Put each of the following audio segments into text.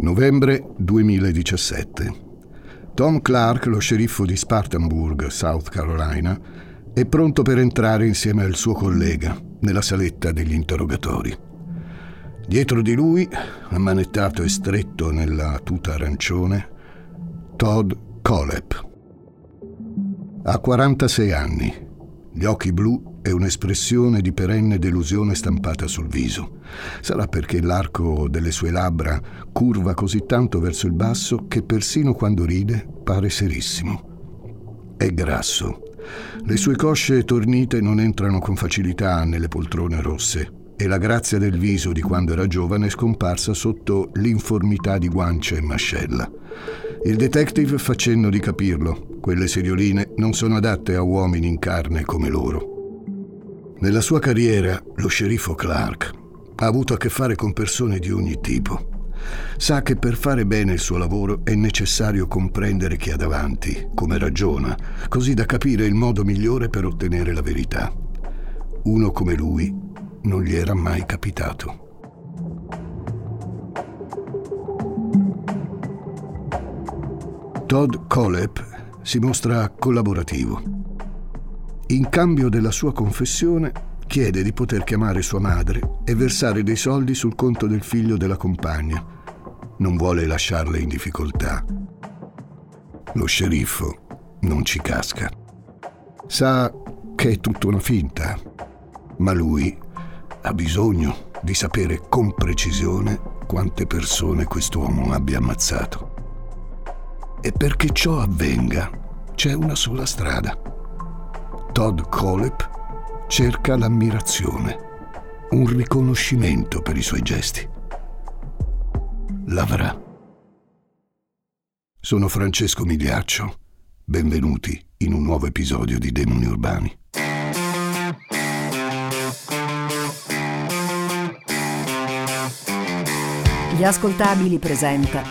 Novembre 2017. Tom Clark, lo sceriffo di Spartanburg, South Carolina, è pronto per entrare insieme al suo collega nella saletta degli interrogatori. Dietro di lui, ammanettato e stretto nella tuta arancione, Todd Colep. Ha 46 anni, gli occhi blu e un'espressione di perenne delusione stampata sul viso. Sarà perché l'arco delle sue labbra curva così tanto verso il basso che persino quando ride pare serissimo. È grasso. Le sue cosce tornite non entrano con facilità nelle poltrone rosse e la grazia del viso di quando era giovane è scomparsa sotto l'informità di guance e mascella. Il detective fa cenno di capirlo. Quelle serioline non sono adatte a uomini in carne come loro. Nella sua carriera, lo sceriffo Clark ha avuto a che fare con persone di ogni tipo. Sa che per fare bene il suo lavoro è necessario comprendere chi ha davanti, come ragiona, così da capire il modo migliore per ottenere la verità. Uno come lui non gli era mai capitato. Todd Colep si mostra collaborativo in cambio della sua confessione, chiede di poter chiamare sua madre e versare dei soldi sul conto del figlio della compagna. Non vuole lasciarle in difficoltà. Lo sceriffo non ci casca. Sa che è tutta una finta, ma lui ha bisogno di sapere con precisione quante persone quest'uomo abbia ammazzato. E perché ciò avvenga, c'è una sola strada Todd Colep cerca l'ammirazione, un riconoscimento per i suoi gesti. L'avrà. Sono Francesco Migliaccio. Benvenuti in un nuovo episodio di Demoni Urbani. Gli ascoltabili presenta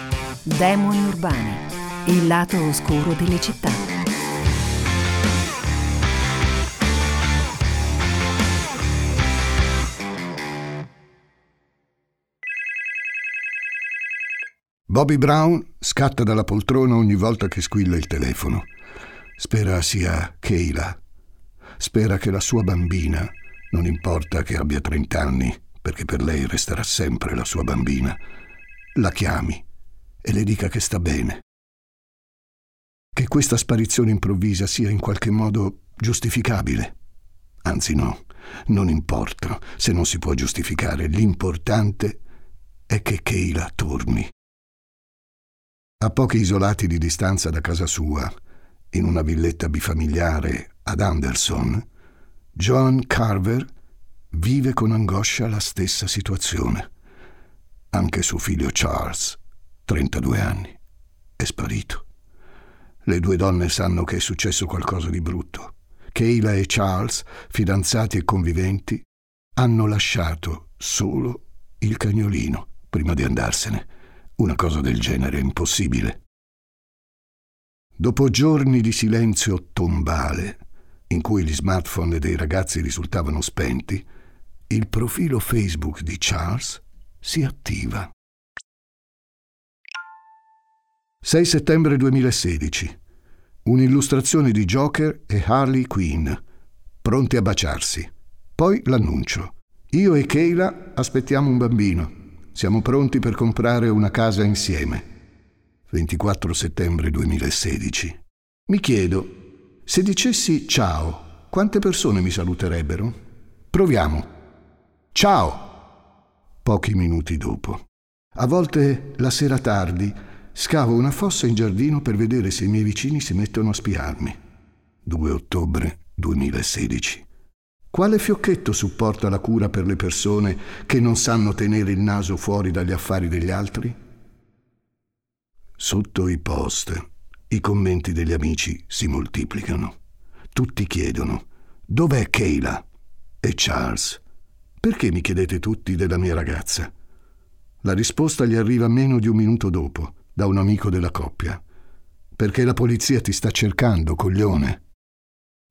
Demoni Urbani, il lato oscuro delle città. Bobby Brown scatta dalla poltrona ogni volta che squilla il telefono. Spera sia Kayla. Spera che la sua bambina, non importa che abbia 30 anni, perché per lei resterà sempre la sua bambina, la chiami e le dica che sta bene. Che questa sparizione improvvisa sia in qualche modo giustificabile. Anzi no, non importa se non si può giustificare. L'importante è che Kayla torni. A pochi isolati di distanza da casa sua, in una villetta bifamiliare ad Anderson, Joan Carver vive con angoscia la stessa situazione. Anche suo figlio Charles, 32 anni, è sparito. Le due donne sanno che è successo qualcosa di brutto. Kayla e Charles, fidanzati e conviventi, hanno lasciato solo il cagnolino prima di andarsene una cosa del genere è impossibile. Dopo giorni di silenzio tombale, in cui gli smartphone dei ragazzi risultavano spenti, il profilo Facebook di Charles si attiva. 6 settembre 2016. Un'illustrazione di Joker e Harley Quinn, pronti a baciarsi. Poi l'annuncio. Io e Kayla aspettiamo un bambino. Siamo pronti per comprare una casa insieme. 24 settembre 2016. Mi chiedo, se dicessi ciao, quante persone mi saluterebbero? Proviamo. Ciao! Pochi minuti dopo. A volte, la sera tardi, scavo una fossa in giardino per vedere se i miei vicini si mettono a spiarmi. 2 ottobre 2016. Quale fiocchetto supporta la cura per le persone che non sanno tenere il naso fuori dagli affari degli altri? Sotto i post i commenti degli amici si moltiplicano. Tutti chiedono dov'è Kayla? E Charles? Perché mi chiedete tutti della mia ragazza? La risposta gli arriva meno di un minuto dopo, da un amico della coppia. Perché la polizia ti sta cercando, coglione.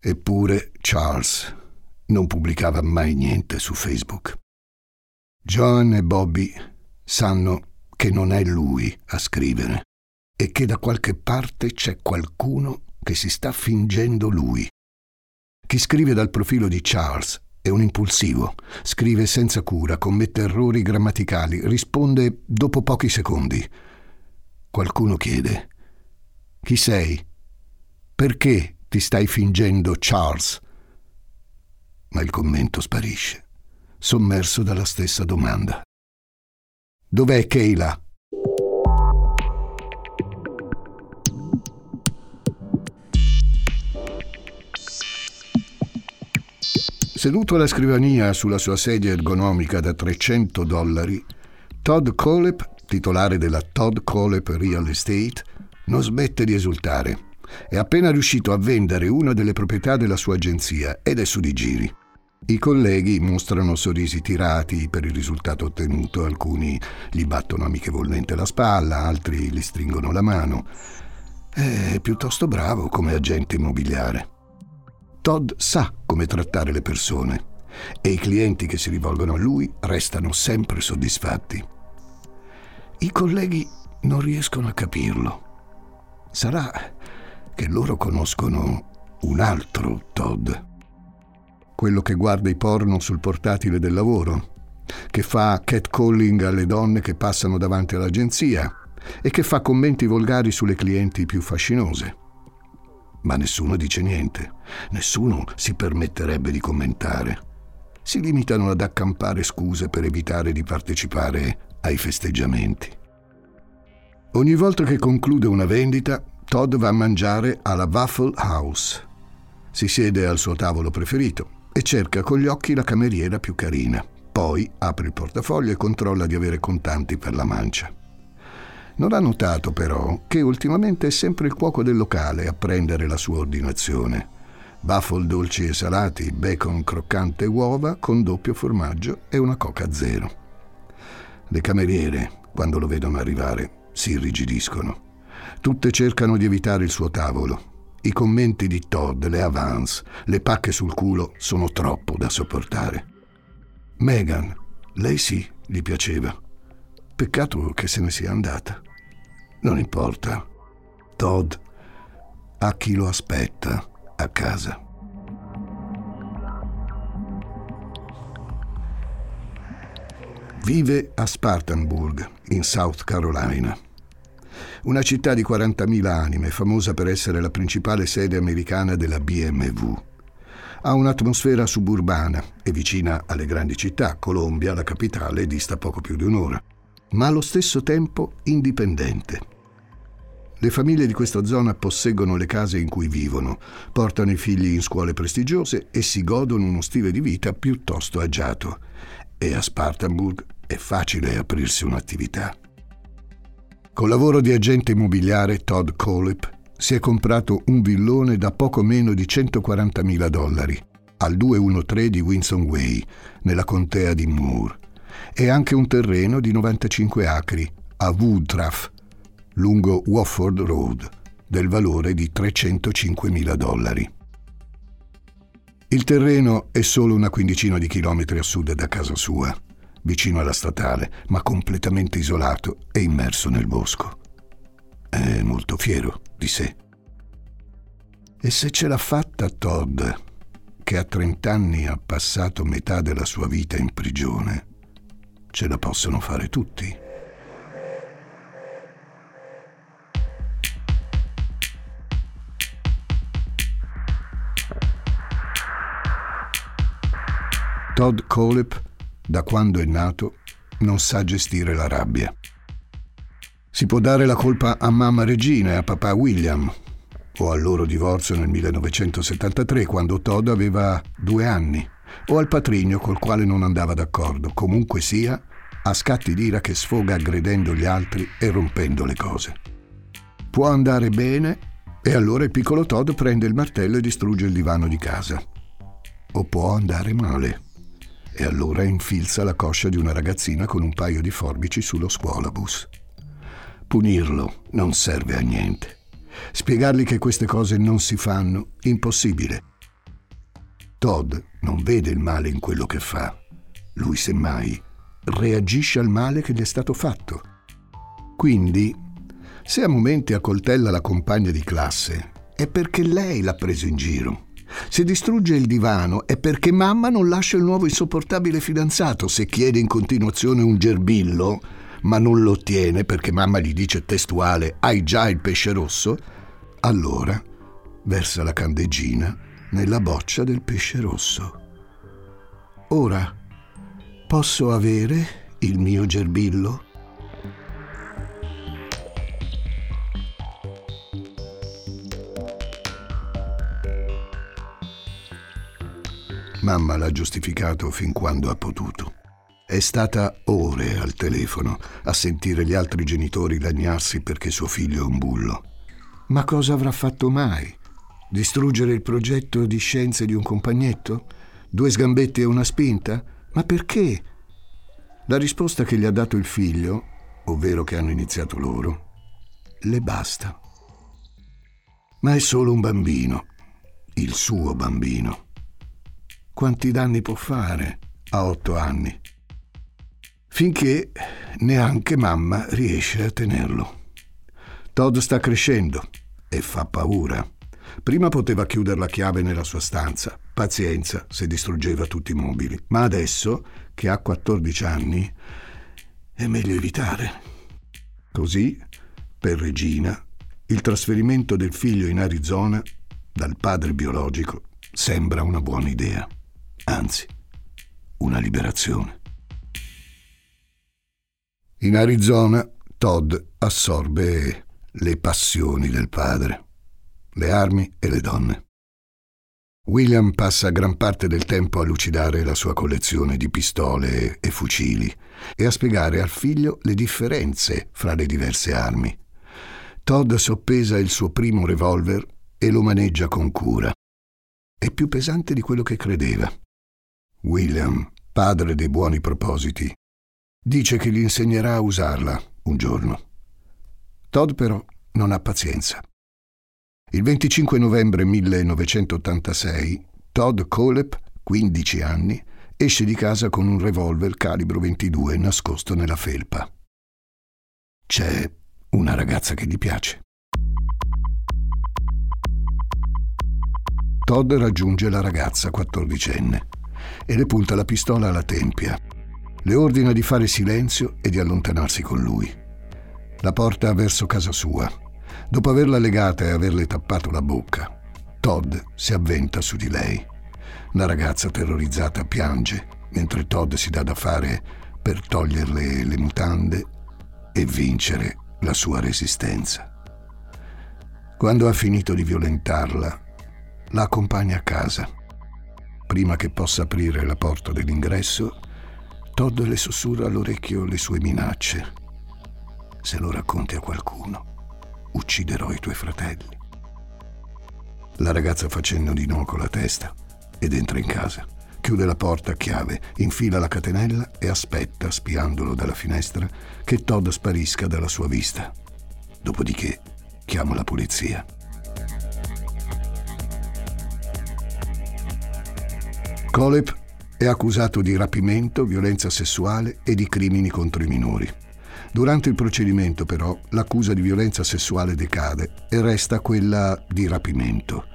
Eppure Charles non pubblicava mai niente su Facebook. John e Bobby sanno che non è lui a scrivere e che da qualche parte c'è qualcuno che si sta fingendo lui. Chi scrive dal profilo di Charles è un impulsivo, scrive senza cura, commette errori grammaticali, risponde dopo pochi secondi. Qualcuno chiede, chi sei? Perché ti stai fingendo Charles? Ma il commento sparisce, sommerso dalla stessa domanda. Dov'è Keila? Seduto alla scrivania sulla sua sedia ergonomica da 300 dollari, Todd Colep, titolare della Todd Colep Real Estate, non smette di esultare. È appena riuscito a vendere una delle proprietà della sua agenzia ed è su di giri. I colleghi mostrano sorrisi tirati per il risultato ottenuto, alcuni gli battono amichevolmente la spalla, altri gli stringono la mano. È piuttosto bravo come agente immobiliare. Todd sa come trattare le persone e i clienti che si rivolgono a lui restano sempre soddisfatti. I colleghi non riescono a capirlo. Sarà che loro conoscono un altro Todd. Quello che guarda i porno sul portatile del lavoro, che fa catcalling alle donne che passano davanti all'agenzia e che fa commenti volgari sulle clienti più fascinose. Ma nessuno dice niente, nessuno si permetterebbe di commentare. Si limitano ad accampare scuse per evitare di partecipare ai festeggiamenti. Ogni volta che conclude una vendita, Todd va a mangiare alla Waffle House. Si siede al suo tavolo preferito e cerca con gli occhi la cameriera più carina. Poi apre il portafoglio e controlla di avere contanti per la mancia. Non ha notato però che ultimamente è sempre il cuoco del locale a prendere la sua ordinazione. Waffle dolci e salati, bacon croccante e uova con doppio formaggio e una coca zero. Le cameriere, quando lo vedono arrivare, si irrigidiscono. Tutte cercano di evitare il suo tavolo. I commenti di Todd, le avance, le pacche sul culo sono troppo da sopportare. Megan, lei sì, gli piaceva. Peccato che se ne sia andata. Non importa. Todd ha chi lo aspetta a casa. Vive a Spartanburg, in South Carolina. Una città di 40.000 anime, famosa per essere la principale sede americana della BMW. Ha un'atmosfera suburbana e vicina alle grandi città. Colombia, la capitale, dista poco più di un'ora ma allo stesso tempo indipendente. Le famiglie di questa zona posseggono le case in cui vivono, portano i figli in scuole prestigiose e si godono uno stile di vita piuttosto agiato. E a Spartanburg è facile aprirsi un'attività. Col lavoro di agente immobiliare Todd Colip si è comprato un villone da poco meno di 140.000 dollari al 213 di Winson Way, nella contea di Moore e anche un terreno di 95 acri a Woodruff, lungo Wofford Road, del valore di 305.000 dollari. Il terreno è solo una quindicina di chilometri a sud da casa sua, vicino alla statale, ma completamente isolato e immerso nel bosco. È molto fiero di sé. E se ce l'ha fatta Todd, che a 30 anni ha passato metà della sua vita in prigione, ce la possono fare tutti. Todd Colep, da quando è nato, non sa gestire la rabbia. Si può dare la colpa a mamma Regina e a papà William, o al loro divorzio nel 1973, quando Todd aveva due anni o al patrigno col quale non andava d'accordo. Comunque sia, ha scatti d'ira che sfoga aggredendo gli altri e rompendo le cose. Può andare bene e allora il piccolo Todd prende il martello e distrugge il divano di casa. O può andare male e allora infilza la coscia di una ragazzina con un paio di forbici sullo scuolabus. Punirlo non serve a niente. Spiegargli che queste cose non si fanno, impossibile. Todd non vede il male in quello che fa. Lui semmai reagisce al male che gli è stato fatto. Quindi, se a momenti accoltella la compagna di classe, è perché lei l'ha preso in giro. Se distrugge il divano è perché mamma non lascia il nuovo insopportabile fidanzato. Se chiede in continuazione un gerbillo, ma non lo ottiene perché mamma gli dice testuale hai già il pesce rosso, allora versa la candeggina nella boccia del pesce rosso. Ora posso avere il mio gerbillo? Mamma l'ha giustificato fin quando ha potuto. È stata ore al telefono a sentire gli altri genitori lagnarsi perché suo figlio è un bullo. Ma cosa avrà fatto mai? Distruggere il progetto di scienze di un compagnetto? Due sgambetti e una spinta? Ma perché? La risposta che gli ha dato il figlio, ovvero che hanno iniziato loro, le basta. Ma è solo un bambino, il suo bambino. Quanti danni può fare a otto anni? Finché neanche mamma riesce a tenerlo. Todd sta crescendo e fa paura. Prima poteva chiudere la chiave nella sua stanza, pazienza se distruggeva tutti i mobili, ma adesso, che ha 14 anni, è meglio evitare. Così, per Regina, il trasferimento del figlio in Arizona dal padre biologico sembra una buona idea anzi, una liberazione. In Arizona Todd assorbe le passioni del padre, le armi e le donne. William passa gran parte del tempo a lucidare la sua collezione di pistole e fucili e a spiegare al figlio le differenze fra le diverse armi. Todd soppesa il suo primo revolver e lo maneggia con cura. È più pesante di quello che credeva. William, padre dei buoni propositi, dice che gli insegnerà a usarla un giorno. Todd però non ha pazienza. Il 25 novembre 1986 Todd Colep, 15 anni, esce di casa con un revolver calibro 22 nascosto nella felpa. C'è una ragazza che gli piace. Todd raggiunge la ragazza quattordicenne e le punta la pistola alla tempia. Le ordina di fare silenzio e di allontanarsi con lui. La porta verso casa sua. Dopo averla legata e averle tappato la bocca, Todd si avventa su di lei. La ragazza terrorizzata piange mentre Todd si dà da fare per toglierle le mutande e vincere la sua resistenza. Quando ha finito di violentarla, la accompagna a casa Prima che possa aprire la porta dell'ingresso, Todd le sussurra all'orecchio le sue minacce. Se lo racconti a qualcuno, ucciderò i tuoi fratelli. La ragazza fa cenno di no con la testa ed entra in casa. Chiude la porta a chiave, infila la catenella e aspetta, spiandolo dalla finestra, che Todd sparisca dalla sua vista. Dopodiché chiama la polizia. Colep è accusato di rapimento, violenza sessuale e di crimini contro i minori. Durante il procedimento, però, l'accusa di violenza sessuale decade e resta quella di rapimento.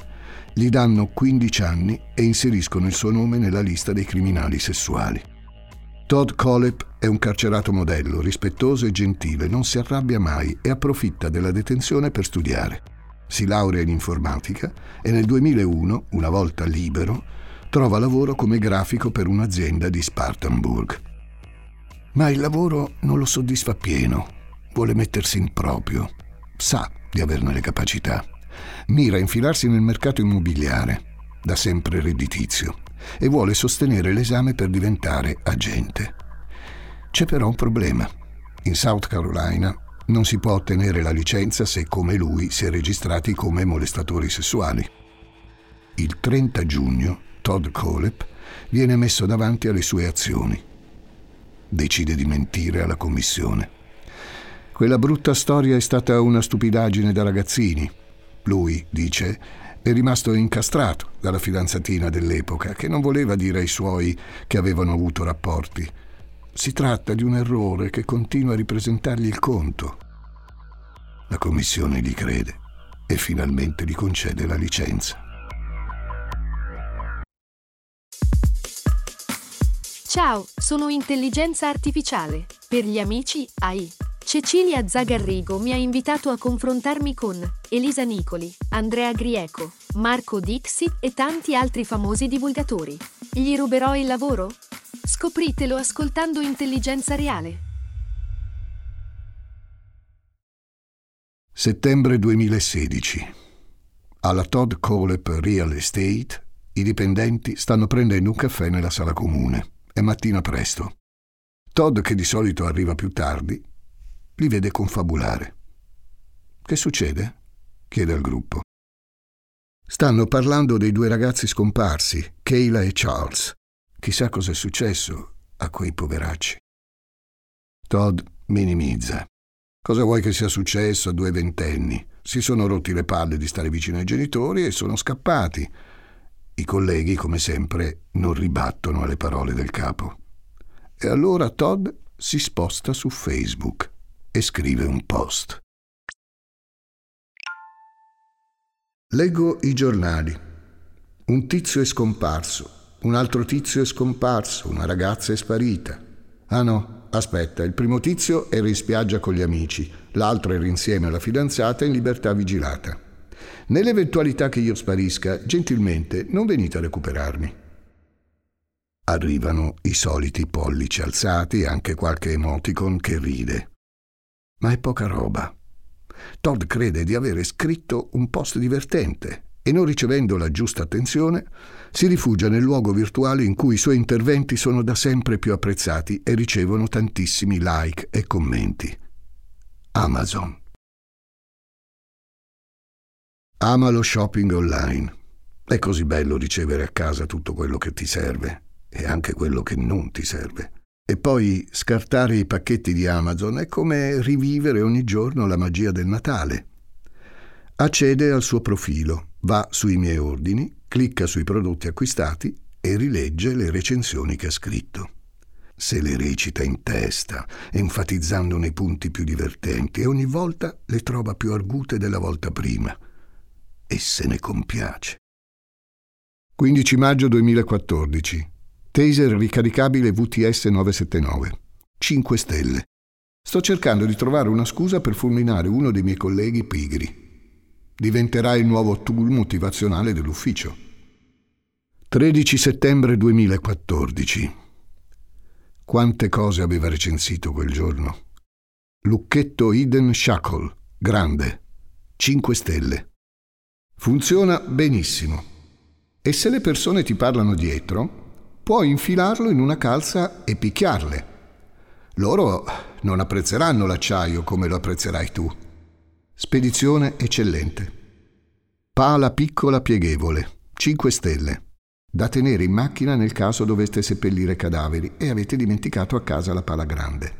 Gli danno 15 anni e inseriscono il suo nome nella lista dei criminali sessuali. Todd Colep è un carcerato modello, rispettoso e gentile, non si arrabbia mai e approfitta della detenzione per studiare. Si laurea in informatica e nel 2001, una volta libero, trova lavoro come grafico per un'azienda di Spartanburg. Ma il lavoro non lo soddisfa pieno, vuole mettersi in proprio, sa di averne le capacità, mira a infilarsi nel mercato immobiliare, da sempre redditizio, e vuole sostenere l'esame per diventare agente. C'è però un problema. In South Carolina non si può ottenere la licenza se come lui si è registrati come molestatori sessuali. Il 30 giugno Todd Colep, viene messo davanti alle sue azioni. Decide di mentire alla commissione. Quella brutta storia è stata una stupidaggine da ragazzini. Lui, dice, è rimasto incastrato dalla fidanzatina dell'epoca, che non voleva dire ai suoi che avevano avuto rapporti. Si tratta di un errore che continua a ripresentargli il conto. La commissione gli crede e finalmente gli concede la licenza. Ciao, sono intelligenza artificiale. Per gli amici AI. Cecilia Zagarrigo mi ha invitato a confrontarmi con Elisa Nicoli, Andrea Grieco, Marco Dixi e tanti altri famosi divulgatori. Gli ruberò il lavoro? Scopritelo ascoltando Intelligenza Reale. Settembre 2016. Alla Todd Colep Real Estate i dipendenti stanno prendendo un caffè nella sala comune. È mattina presto. Todd, che di solito arriva più tardi, li vede confabulare. Che succede? chiede al gruppo. Stanno parlando dei due ragazzi scomparsi, Kayla e Charles. Chissà cosa è successo a quei poveracci. Todd minimizza. Cosa vuoi che sia successo a due ventenni? Si sono rotti le palle di stare vicino ai genitori e sono scappati. I colleghi, come sempre, non ribattono alle parole del capo. E allora Todd si sposta su Facebook e scrive un post. Leggo i giornali. Un tizio è scomparso, un altro tizio è scomparso, una ragazza è sparita. Ah no, aspetta, il primo tizio era in spiaggia con gli amici, l'altro era insieme alla fidanzata in libertà vigilata. Nell'eventualità che io sparisca, gentilmente non venite a recuperarmi. Arrivano i soliti pollici alzati e anche qualche emoticon che ride. Ma è poca roba. Todd crede di avere scritto un post divertente e non ricevendo la giusta attenzione, si rifugia nel luogo virtuale in cui i suoi interventi sono da sempre più apprezzati e ricevono tantissimi like e commenti. Amazon. Ama lo shopping online. È così bello ricevere a casa tutto quello che ti serve e anche quello che non ti serve. E poi scartare i pacchetti di Amazon è come rivivere ogni giorno la magia del Natale. Accede al suo profilo, va sui miei ordini, clicca sui prodotti acquistati e rilegge le recensioni che ha scritto. Se le recita in testa, enfatizzandone i punti più divertenti e ogni volta le trova più argute della volta prima e se ne compiace. 15 maggio 2014. Taser ricaricabile VTS 979. 5 stelle. Sto cercando di trovare una scusa per fulminare uno dei miei colleghi pigri. Diventerà il nuovo tool motivazionale dell'ufficio. 13 settembre 2014. Quante cose aveva recensito quel giorno. Lucchetto Hidden Shackle, grande, 5 stelle. Funziona benissimo. E se le persone ti parlano dietro, puoi infilarlo in una calza e picchiarle. Loro non apprezzeranno l'acciaio come lo apprezzerai tu. Spedizione eccellente. Pala piccola pieghevole, 5 stelle. Da tenere in macchina nel caso doveste seppellire cadaveri e avete dimenticato a casa la pala grande.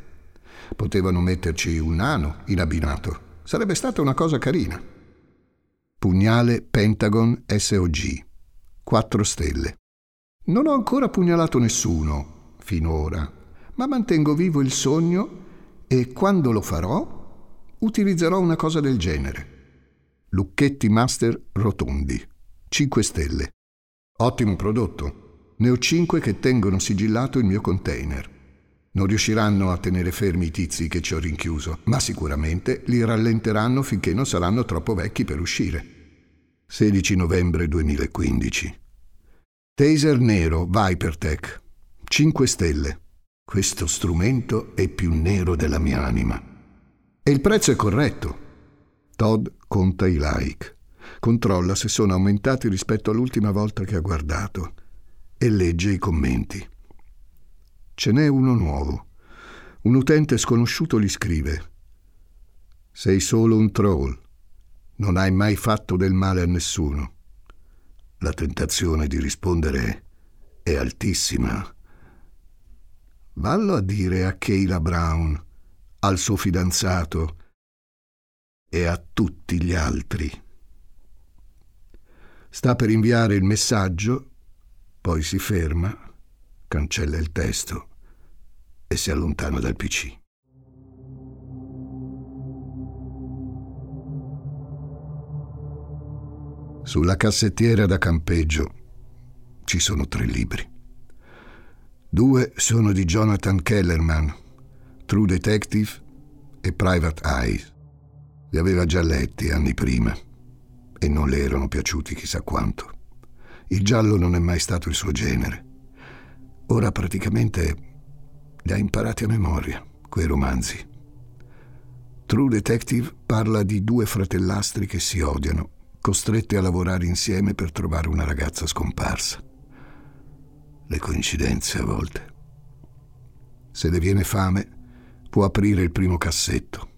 Potevano metterci un nano in abbinato. Sarebbe stata una cosa carina. Pugnale Pentagon SOG. 4 stelle. Non ho ancora pugnalato nessuno, finora, ma mantengo vivo il sogno e quando lo farò utilizzerò una cosa del genere. Lucchetti Master rotondi. 5 stelle. Ottimo prodotto. Ne ho 5 che tengono sigillato il mio container. Non riusciranno a tenere fermi i tizi che ci ho rinchiuso, ma sicuramente li rallenteranno finché non saranno troppo vecchi per uscire. 16 novembre 2015. Taser nero Vipertech. 5 stelle. Questo strumento è più nero della mia anima. E il prezzo è corretto. Todd conta i like. Controlla se sono aumentati rispetto all'ultima volta che ha guardato. E legge i commenti. Ce n'è uno nuovo. Un utente sconosciuto gli scrive. Sei solo un troll. Non hai mai fatto del male a nessuno. La tentazione di rispondere è altissima. Vallo a dire a Kayla Brown, al suo fidanzato e a tutti gli altri. Sta per inviare il messaggio, poi si ferma, cancella il testo e si allontana dal PC. Sulla cassettiera da campeggio ci sono tre libri. Due sono di Jonathan Kellerman, True Detective e Private Eyes. Li aveva già letti anni prima e non le erano piaciuti chissà quanto. Il giallo non è mai stato il suo genere. Ora praticamente li ha imparati a memoria, quei romanzi. True Detective parla di due fratellastri che si odiano, costretti a lavorare insieme per trovare una ragazza scomparsa. Le coincidenze a volte. Se le viene fame, può aprire il primo cassetto.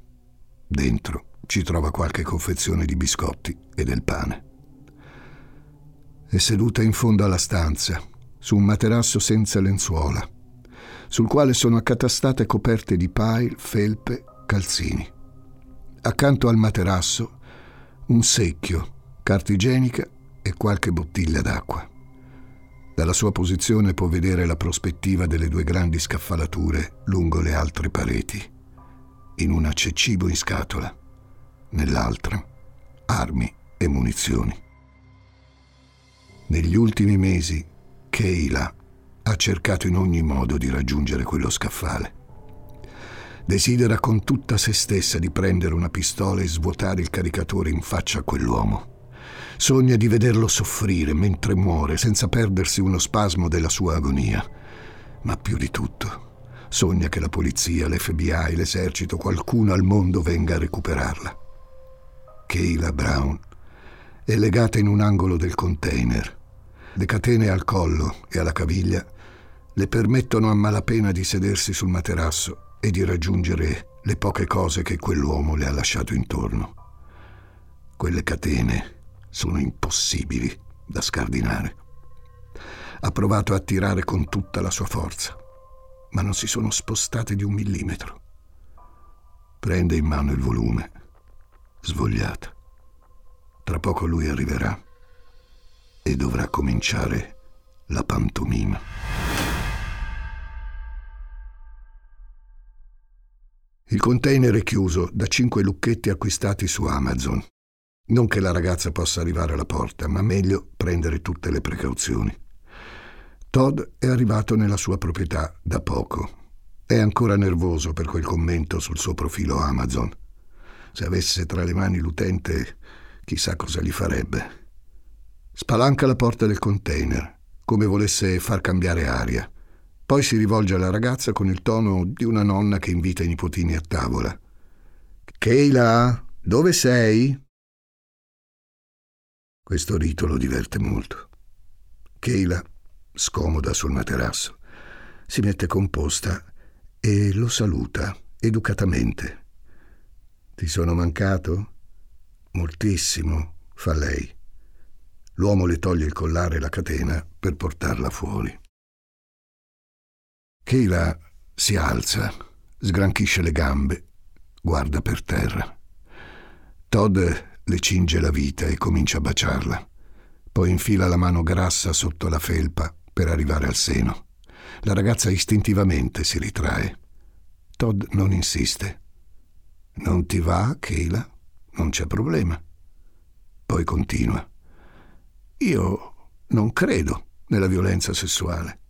Dentro ci trova qualche confezione di biscotti e del pane. È seduta in fondo alla stanza, su un materasso senza lenzuola, sul quale sono accatastate coperte di pile, felpe, calzini. Accanto al materasso un secchio, carta igienica e qualche bottiglia d'acqua. Dalla sua posizione può vedere la prospettiva delle due grandi scaffalature lungo le altre pareti. In una c'è cibo in scatola, nell'altra armi e munizioni. Negli ultimi mesi, Keila ha cercato in ogni modo di raggiungere quello scaffale. Desidera con tutta se stessa di prendere una pistola e svuotare il caricatore in faccia a quell'uomo. Sogna di vederlo soffrire mentre muore senza perdersi uno spasmo della sua agonia. Ma più di tutto, sogna che la polizia, l'FBI, l'esercito, qualcuno al mondo venga a recuperarla. Kayla Brown è legata in un angolo del container. Le catene al collo e alla caviglia le permettono a malapena di sedersi sul materasso e di raggiungere le poche cose che quell'uomo le ha lasciato intorno. Quelle catene sono impossibili da scardinare. Ha provato a tirare con tutta la sua forza, ma non si sono spostate di un millimetro. Prende in mano il volume, svogliata. Tra poco lui arriverà e dovrà cominciare la pantomima. Il container è chiuso da cinque lucchetti acquistati su Amazon non che la ragazza possa arrivare alla porta, ma meglio prendere tutte le precauzioni. Todd è arrivato nella sua proprietà da poco. È ancora nervoso per quel commento sul suo profilo Amazon. Se avesse tra le mani l'utente, chissà cosa gli farebbe. Spalanca la porta del container, come volesse far cambiare aria. Poi si rivolge alla ragazza con il tono di una nonna che invita i nipotini a tavola. Keila, dove sei? Questo rito lo diverte molto. Keila, scomoda sul materasso, si mette composta e lo saluta educatamente. Ti sono mancato? Moltissimo, fa lei. L'uomo le toglie il collare e la catena per portarla fuori. Keila si alza, sgranchisce le gambe, guarda per terra. Todd le cinge la vita e comincia a baciarla. Poi infila la mano grassa sotto la felpa per arrivare al seno. La ragazza istintivamente si ritrae. Todd non insiste. Non ti va, Keila? Non c'è problema. Poi continua. Io non credo nella violenza sessuale.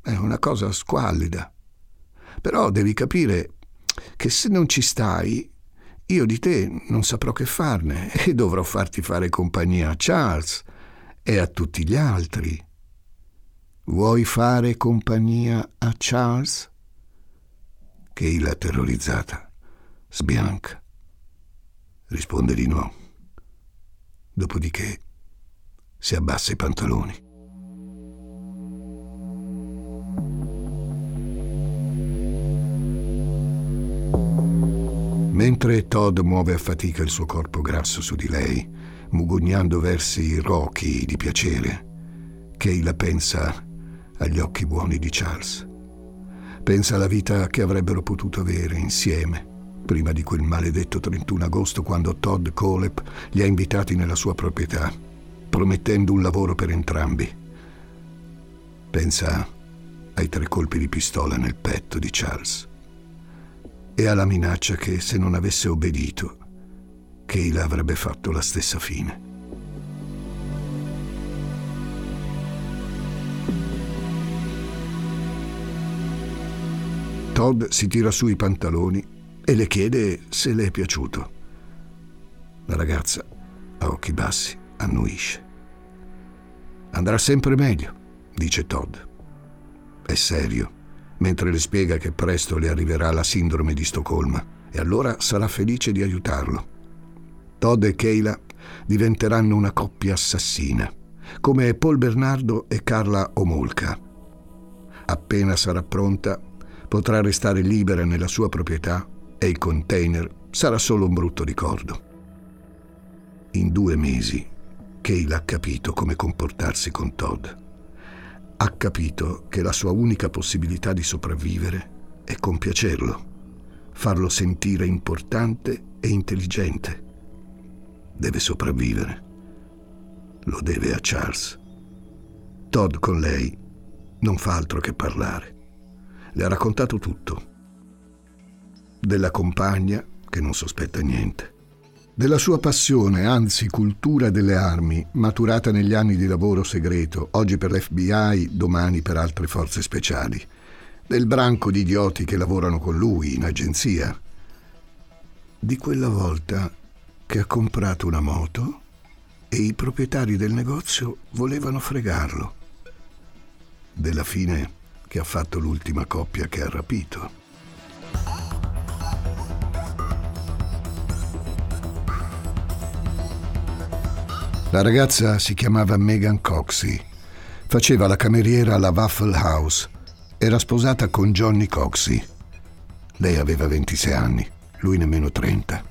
È una cosa squallida. Però devi capire che se non ci stai, io di te non saprò che farne e dovrò farti fare compagnia a Charles e a tutti gli altri. Vuoi fare compagnia a Charles? Keila, terrorizzata, sbianca. Risponde di no. Dopodiché si abbassa i pantaloni. Mentre Todd muove a fatica il suo corpo grasso su di lei, mugugnando versi rochi di piacere, Kayla pensa agli occhi buoni di Charles. Pensa alla vita che avrebbero potuto avere insieme, prima di quel maledetto 31 agosto quando Todd Colep li ha invitati nella sua proprietà, promettendo un lavoro per entrambi. Pensa ai tre colpi di pistola nel petto di Charles e alla minaccia che se non avesse obbedito, Keila avrebbe fatto la stessa fine. Todd si tira su i pantaloni e le chiede se le è piaciuto. La ragazza, a occhi bassi, annuisce. Andrà sempre meglio, dice Todd. È serio mentre le spiega che presto le arriverà la sindrome di Stoccolma e allora sarà felice di aiutarlo. Todd e Kayla diventeranno una coppia assassina, come Paul Bernardo e Carla Omolka. Appena sarà pronta, potrà restare libera nella sua proprietà e il container sarà solo un brutto ricordo. In due mesi Kayla ha capito come comportarsi con Todd. Ha capito che la sua unica possibilità di sopravvivere è compiacerlo, farlo sentire importante e intelligente. Deve sopravvivere. Lo deve a Charles. Todd con lei non fa altro che parlare. Le ha raccontato tutto. Della compagna, che non sospetta niente della sua passione, anzi cultura delle armi, maturata negli anni di lavoro segreto, oggi per l'FBI, domani per altre forze speciali, del branco di idioti che lavorano con lui in agenzia, di quella volta che ha comprato una moto e i proprietari del negozio volevano fregarlo, della fine che ha fatto l'ultima coppia che ha rapito. La ragazza si chiamava Megan Coxey, faceva la cameriera alla Waffle House, era sposata con Johnny Coxey. Lei aveva 26 anni, lui nemmeno 30.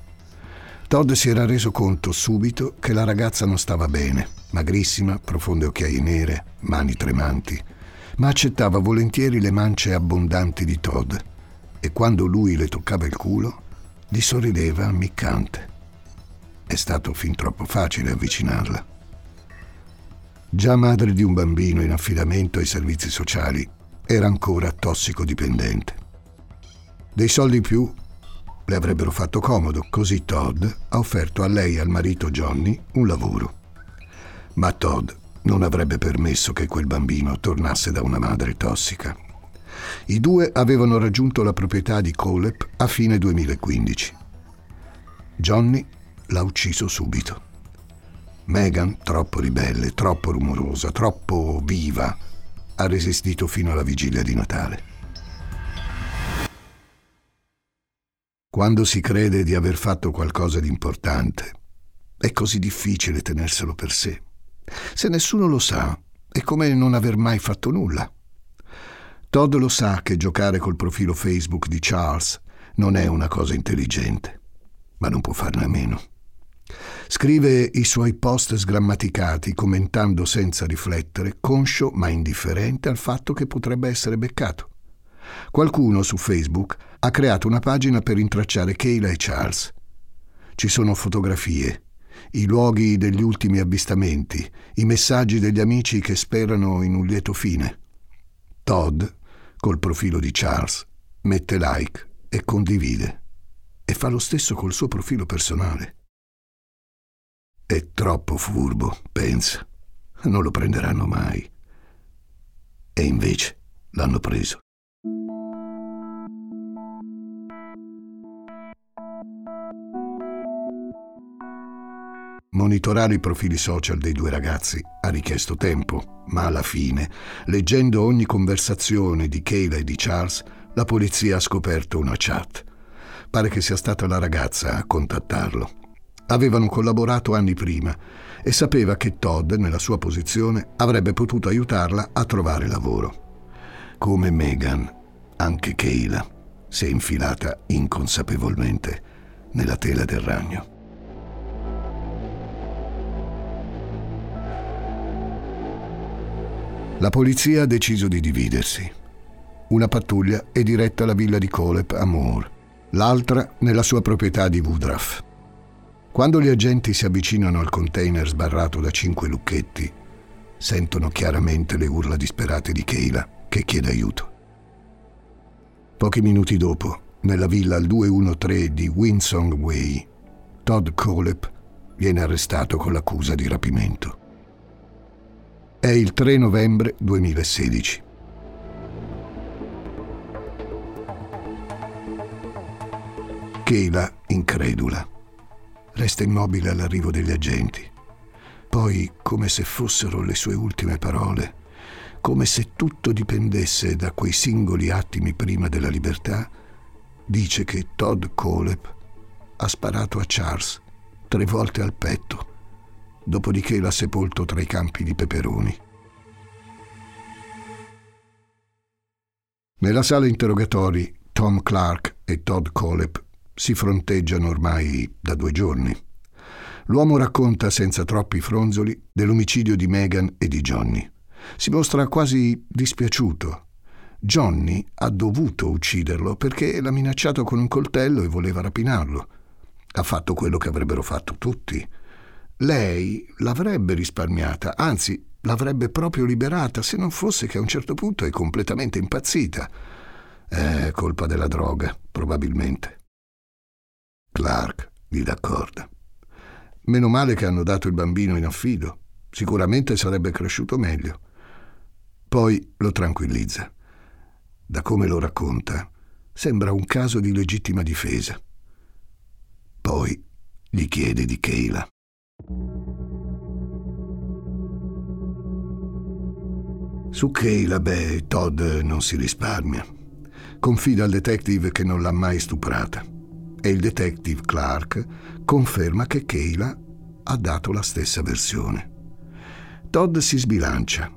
Todd si era reso conto subito che la ragazza non stava bene, magrissima, profonde occhiaie nere, mani tremanti, ma accettava volentieri le mance abbondanti di Todd e quando lui le toccava il culo, gli sorrideva ammiccante. È stato fin troppo facile avvicinarla. Già madre di un bambino in affidamento ai servizi sociali, era ancora tossicodipendente. Dei soldi in più le avrebbero fatto comodo, così Todd ha offerto a lei e al marito Johnny un lavoro. Ma Todd non avrebbe permesso che quel bambino tornasse da una madre tossica. I due avevano raggiunto la proprietà di Colep a fine 2015. Johnny l'ha ucciso subito. Megan, troppo ribelle, troppo rumorosa, troppo viva, ha resistito fino alla vigilia di Natale. Quando si crede di aver fatto qualcosa di importante, è così difficile tenerselo per sé. Se nessuno lo sa, è come non aver mai fatto nulla. Todd lo sa che giocare col profilo Facebook di Charles non è una cosa intelligente, ma non può farne a meno. Scrive i suoi post sgrammaticati commentando senza riflettere, conscio ma indifferente al fatto che potrebbe essere beccato. Qualcuno su Facebook ha creato una pagina per intracciare Kayla e Charles. Ci sono fotografie, i luoghi degli ultimi avvistamenti, i messaggi degli amici che sperano in un lieto fine. Todd, col profilo di Charles, mette like e condivide. E fa lo stesso col suo profilo personale. È troppo furbo, pensa. Non lo prenderanno mai. E invece l'hanno preso. Monitorare i profili social dei due ragazzi ha richiesto tempo, ma alla fine, leggendo ogni conversazione di Kayla e di Charles, la polizia ha scoperto una chat. Pare che sia stata la ragazza a contattarlo. Avevano collaborato anni prima e sapeva che Todd, nella sua posizione, avrebbe potuto aiutarla a trovare lavoro. Come Megan, anche Kayla si è infilata inconsapevolmente nella tela del ragno. La polizia ha deciso di dividersi. Una pattuglia è diretta alla villa di Colep a Moore, l'altra nella sua proprietà di Woodruff. Quando gli agenti si avvicinano al container sbarrato da cinque lucchetti, sentono chiaramente le urla disperate di Keila che chiede aiuto. Pochi minuti dopo, nella villa al 213 di Winsong Way, Todd Colep viene arrestato con l'accusa di rapimento. È il 3 novembre 2016. Keila, incredula, resta immobile all'arrivo degli agenti. Poi, come se fossero le sue ultime parole, come se tutto dipendesse da quei singoli attimi prima della libertà, dice che Todd Colep ha sparato a Charles tre volte al petto, dopodiché l'ha sepolto tra i campi di peperoni. Nella sala interrogatori, Tom Clark e Todd Colep si fronteggiano ormai da due giorni. L'uomo racconta senza troppi fronzoli dell'omicidio di Megan e di Johnny. Si mostra quasi dispiaciuto. Johnny ha dovuto ucciderlo perché l'ha minacciato con un coltello e voleva rapinarlo. Ha fatto quello che avrebbero fatto tutti. Lei l'avrebbe risparmiata, anzi l'avrebbe proprio liberata se non fosse che a un certo punto è completamente impazzita. È colpa della droga, probabilmente. Clark gli dà corda. Meno male che hanno dato il bambino in affido. Sicuramente sarebbe cresciuto meglio. Poi lo tranquillizza. Da come lo racconta, sembra un caso di legittima difesa. Poi gli chiede di Keila. Su Keila, beh, Todd non si risparmia. Confida al detective che non l'ha mai stuprata e il detective Clark conferma che Keila ha dato la stessa versione. Todd si sbilancia.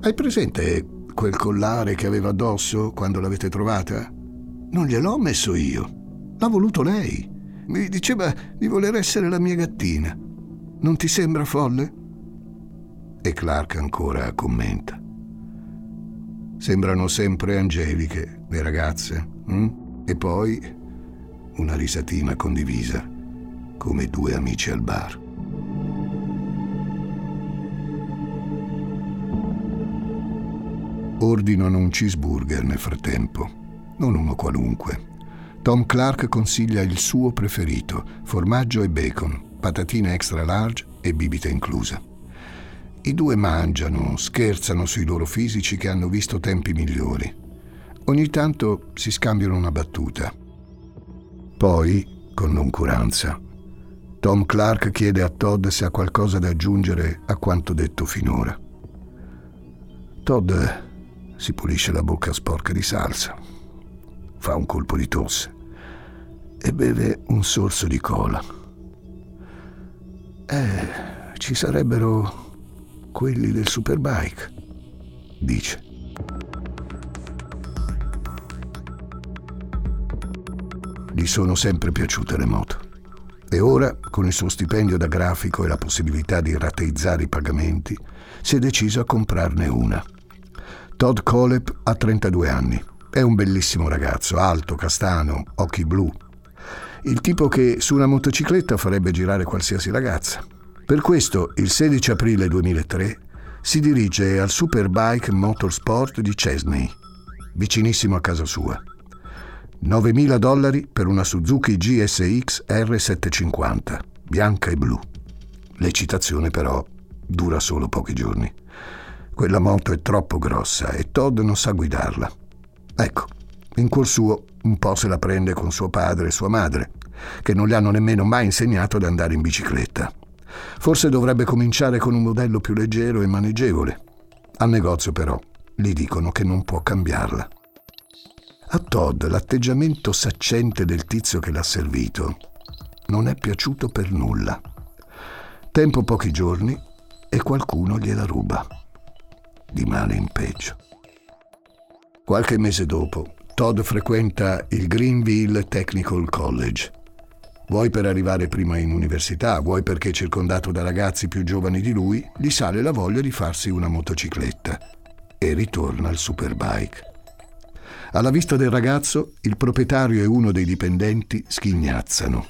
Hai presente quel collare che aveva addosso quando l'avete trovata? Non gliel'ho messo io. L'ha voluto lei. Mi diceva di voler essere la mia gattina. Non ti sembra folle? E Clark ancora commenta. Sembrano sempre angeliche le ragazze. Hm? E poi una risatina condivisa come due amici al bar. Ordinano un cheeseburger nel frattempo, non uno qualunque. Tom Clark consiglia il suo preferito, formaggio e bacon, patatine extra large e bibita inclusa. I due mangiano, scherzano sui loro fisici che hanno visto tempi migliori. Ogni tanto si scambiano una battuta. Poi, con noncuranza, Tom Clark chiede a Todd se ha qualcosa da aggiungere a quanto detto finora. Todd si pulisce la bocca sporca di salsa, fa un colpo di tosse e beve un sorso di cola. Eh, ci sarebbero quelli del Superbike, dice. Gli sono sempre piaciute le moto. E ora, con il suo stipendio da grafico e la possibilità di rateizzare i pagamenti, si è deciso a comprarne una. Todd Colep ha 32 anni. È un bellissimo ragazzo, alto, castano, occhi blu. Il tipo che su una motocicletta farebbe girare qualsiasi ragazza. Per questo, il 16 aprile 2003, si dirige al Superbike Motorsport di Chesney, vicinissimo a casa sua. 9.000 dollari per una Suzuki GSX R750, bianca e blu. L'eccitazione però dura solo pochi giorni. Quella moto è troppo grossa e Todd non sa guidarla. Ecco, in cuor suo un po' se la prende con suo padre e sua madre, che non le hanno nemmeno mai insegnato ad andare in bicicletta. Forse dovrebbe cominciare con un modello più leggero e maneggevole. Al negozio però gli dicono che non può cambiarla. A Todd l'atteggiamento saccente del tizio che l'ha servito non è piaciuto per nulla. Tempo pochi giorni e qualcuno gliela ruba. Di male in peggio. Qualche mese dopo, Todd frequenta il Greenville Technical College. Vuoi per arrivare prima in università, vuoi perché circondato da ragazzi più giovani di lui, gli sale la voglia di farsi una motocicletta e ritorna al superbike. Alla vista del ragazzo, il proprietario e uno dei dipendenti schignazzano.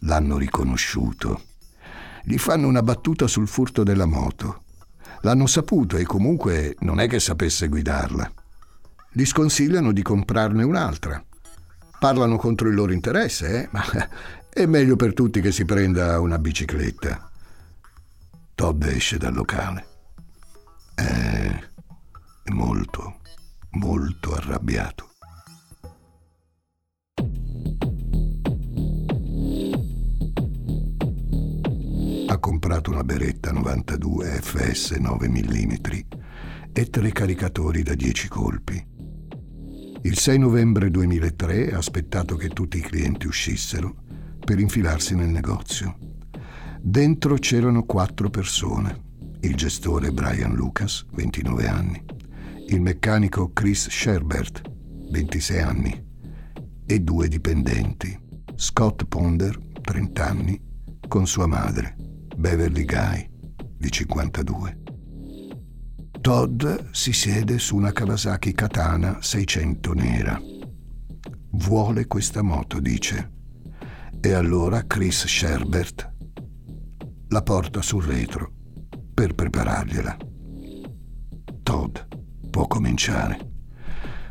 L'hanno riconosciuto. Gli fanno una battuta sul furto della moto. L'hanno saputo e comunque non è che sapesse guidarla. Gli sconsigliano di comprarne un'altra. Parlano contro il loro interesse, eh? ma è meglio per tutti che si prenda una bicicletta. Todd esce dal locale. È molto, molto arrabbiato. Ha comprato una beretta 92 FS 9 mm e tre caricatori da 10 colpi. Il 6 novembre 2003 ha aspettato che tutti i clienti uscissero per infilarsi nel negozio. Dentro c'erano quattro persone. Il gestore Brian Lucas, 29 anni, il meccanico Chris Sherbert, 26 anni, e due dipendenti, Scott Ponder, 30 anni, con sua madre, Beverly Guy, di 52. Todd si siede su una Kawasaki Katana 600 nera. Vuole questa moto, dice. E allora Chris Sherbert la porta sul retro per preparargliela. Todd può cominciare.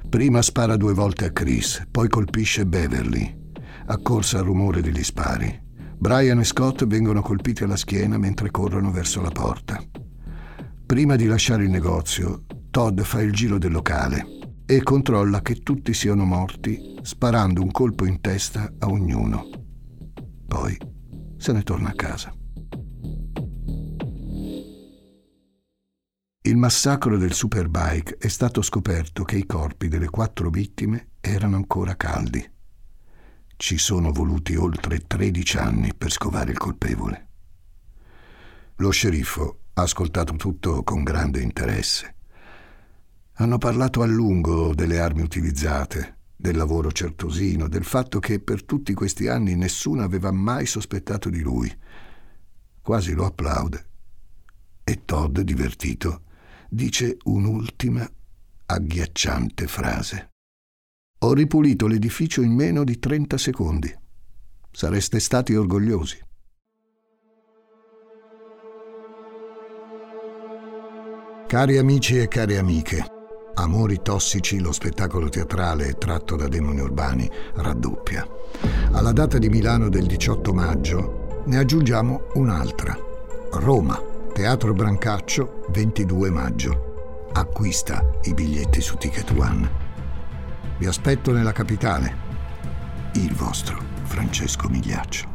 Prima spara due volte a Chris, poi colpisce Beverly. Accorsa al rumore degli spari. Brian e Scott vengono colpiti alla schiena mentre corrono verso la porta. Prima di lasciare il negozio, Todd fa il giro del locale e controlla che tutti siano morti sparando un colpo in testa a ognuno. Poi se ne torna a casa. Il massacro del Superbike è stato scoperto che i corpi delle quattro vittime erano ancora caldi. Ci sono voluti oltre 13 anni per scovare il colpevole. Lo sceriffo ha ascoltato tutto con grande interesse. Hanno parlato a lungo delle armi utilizzate, del lavoro certosino, del fatto che per tutti questi anni nessuno aveva mai sospettato di lui. Quasi lo applaude. E Todd, divertito, dice un'ultima agghiacciante frase. Ho ripulito l'edificio in meno di 30 secondi. Sareste stati orgogliosi. Cari amici e cari amiche, Amori tossici, lo spettacolo teatrale tratto da demoni urbani raddoppia. Alla data di Milano del 18 maggio ne aggiungiamo un'altra. Roma, Teatro Brancaccio, 22 maggio. Acquista i biglietti su Ticket One. Vi aspetto nella capitale. Il vostro Francesco Migliaccio.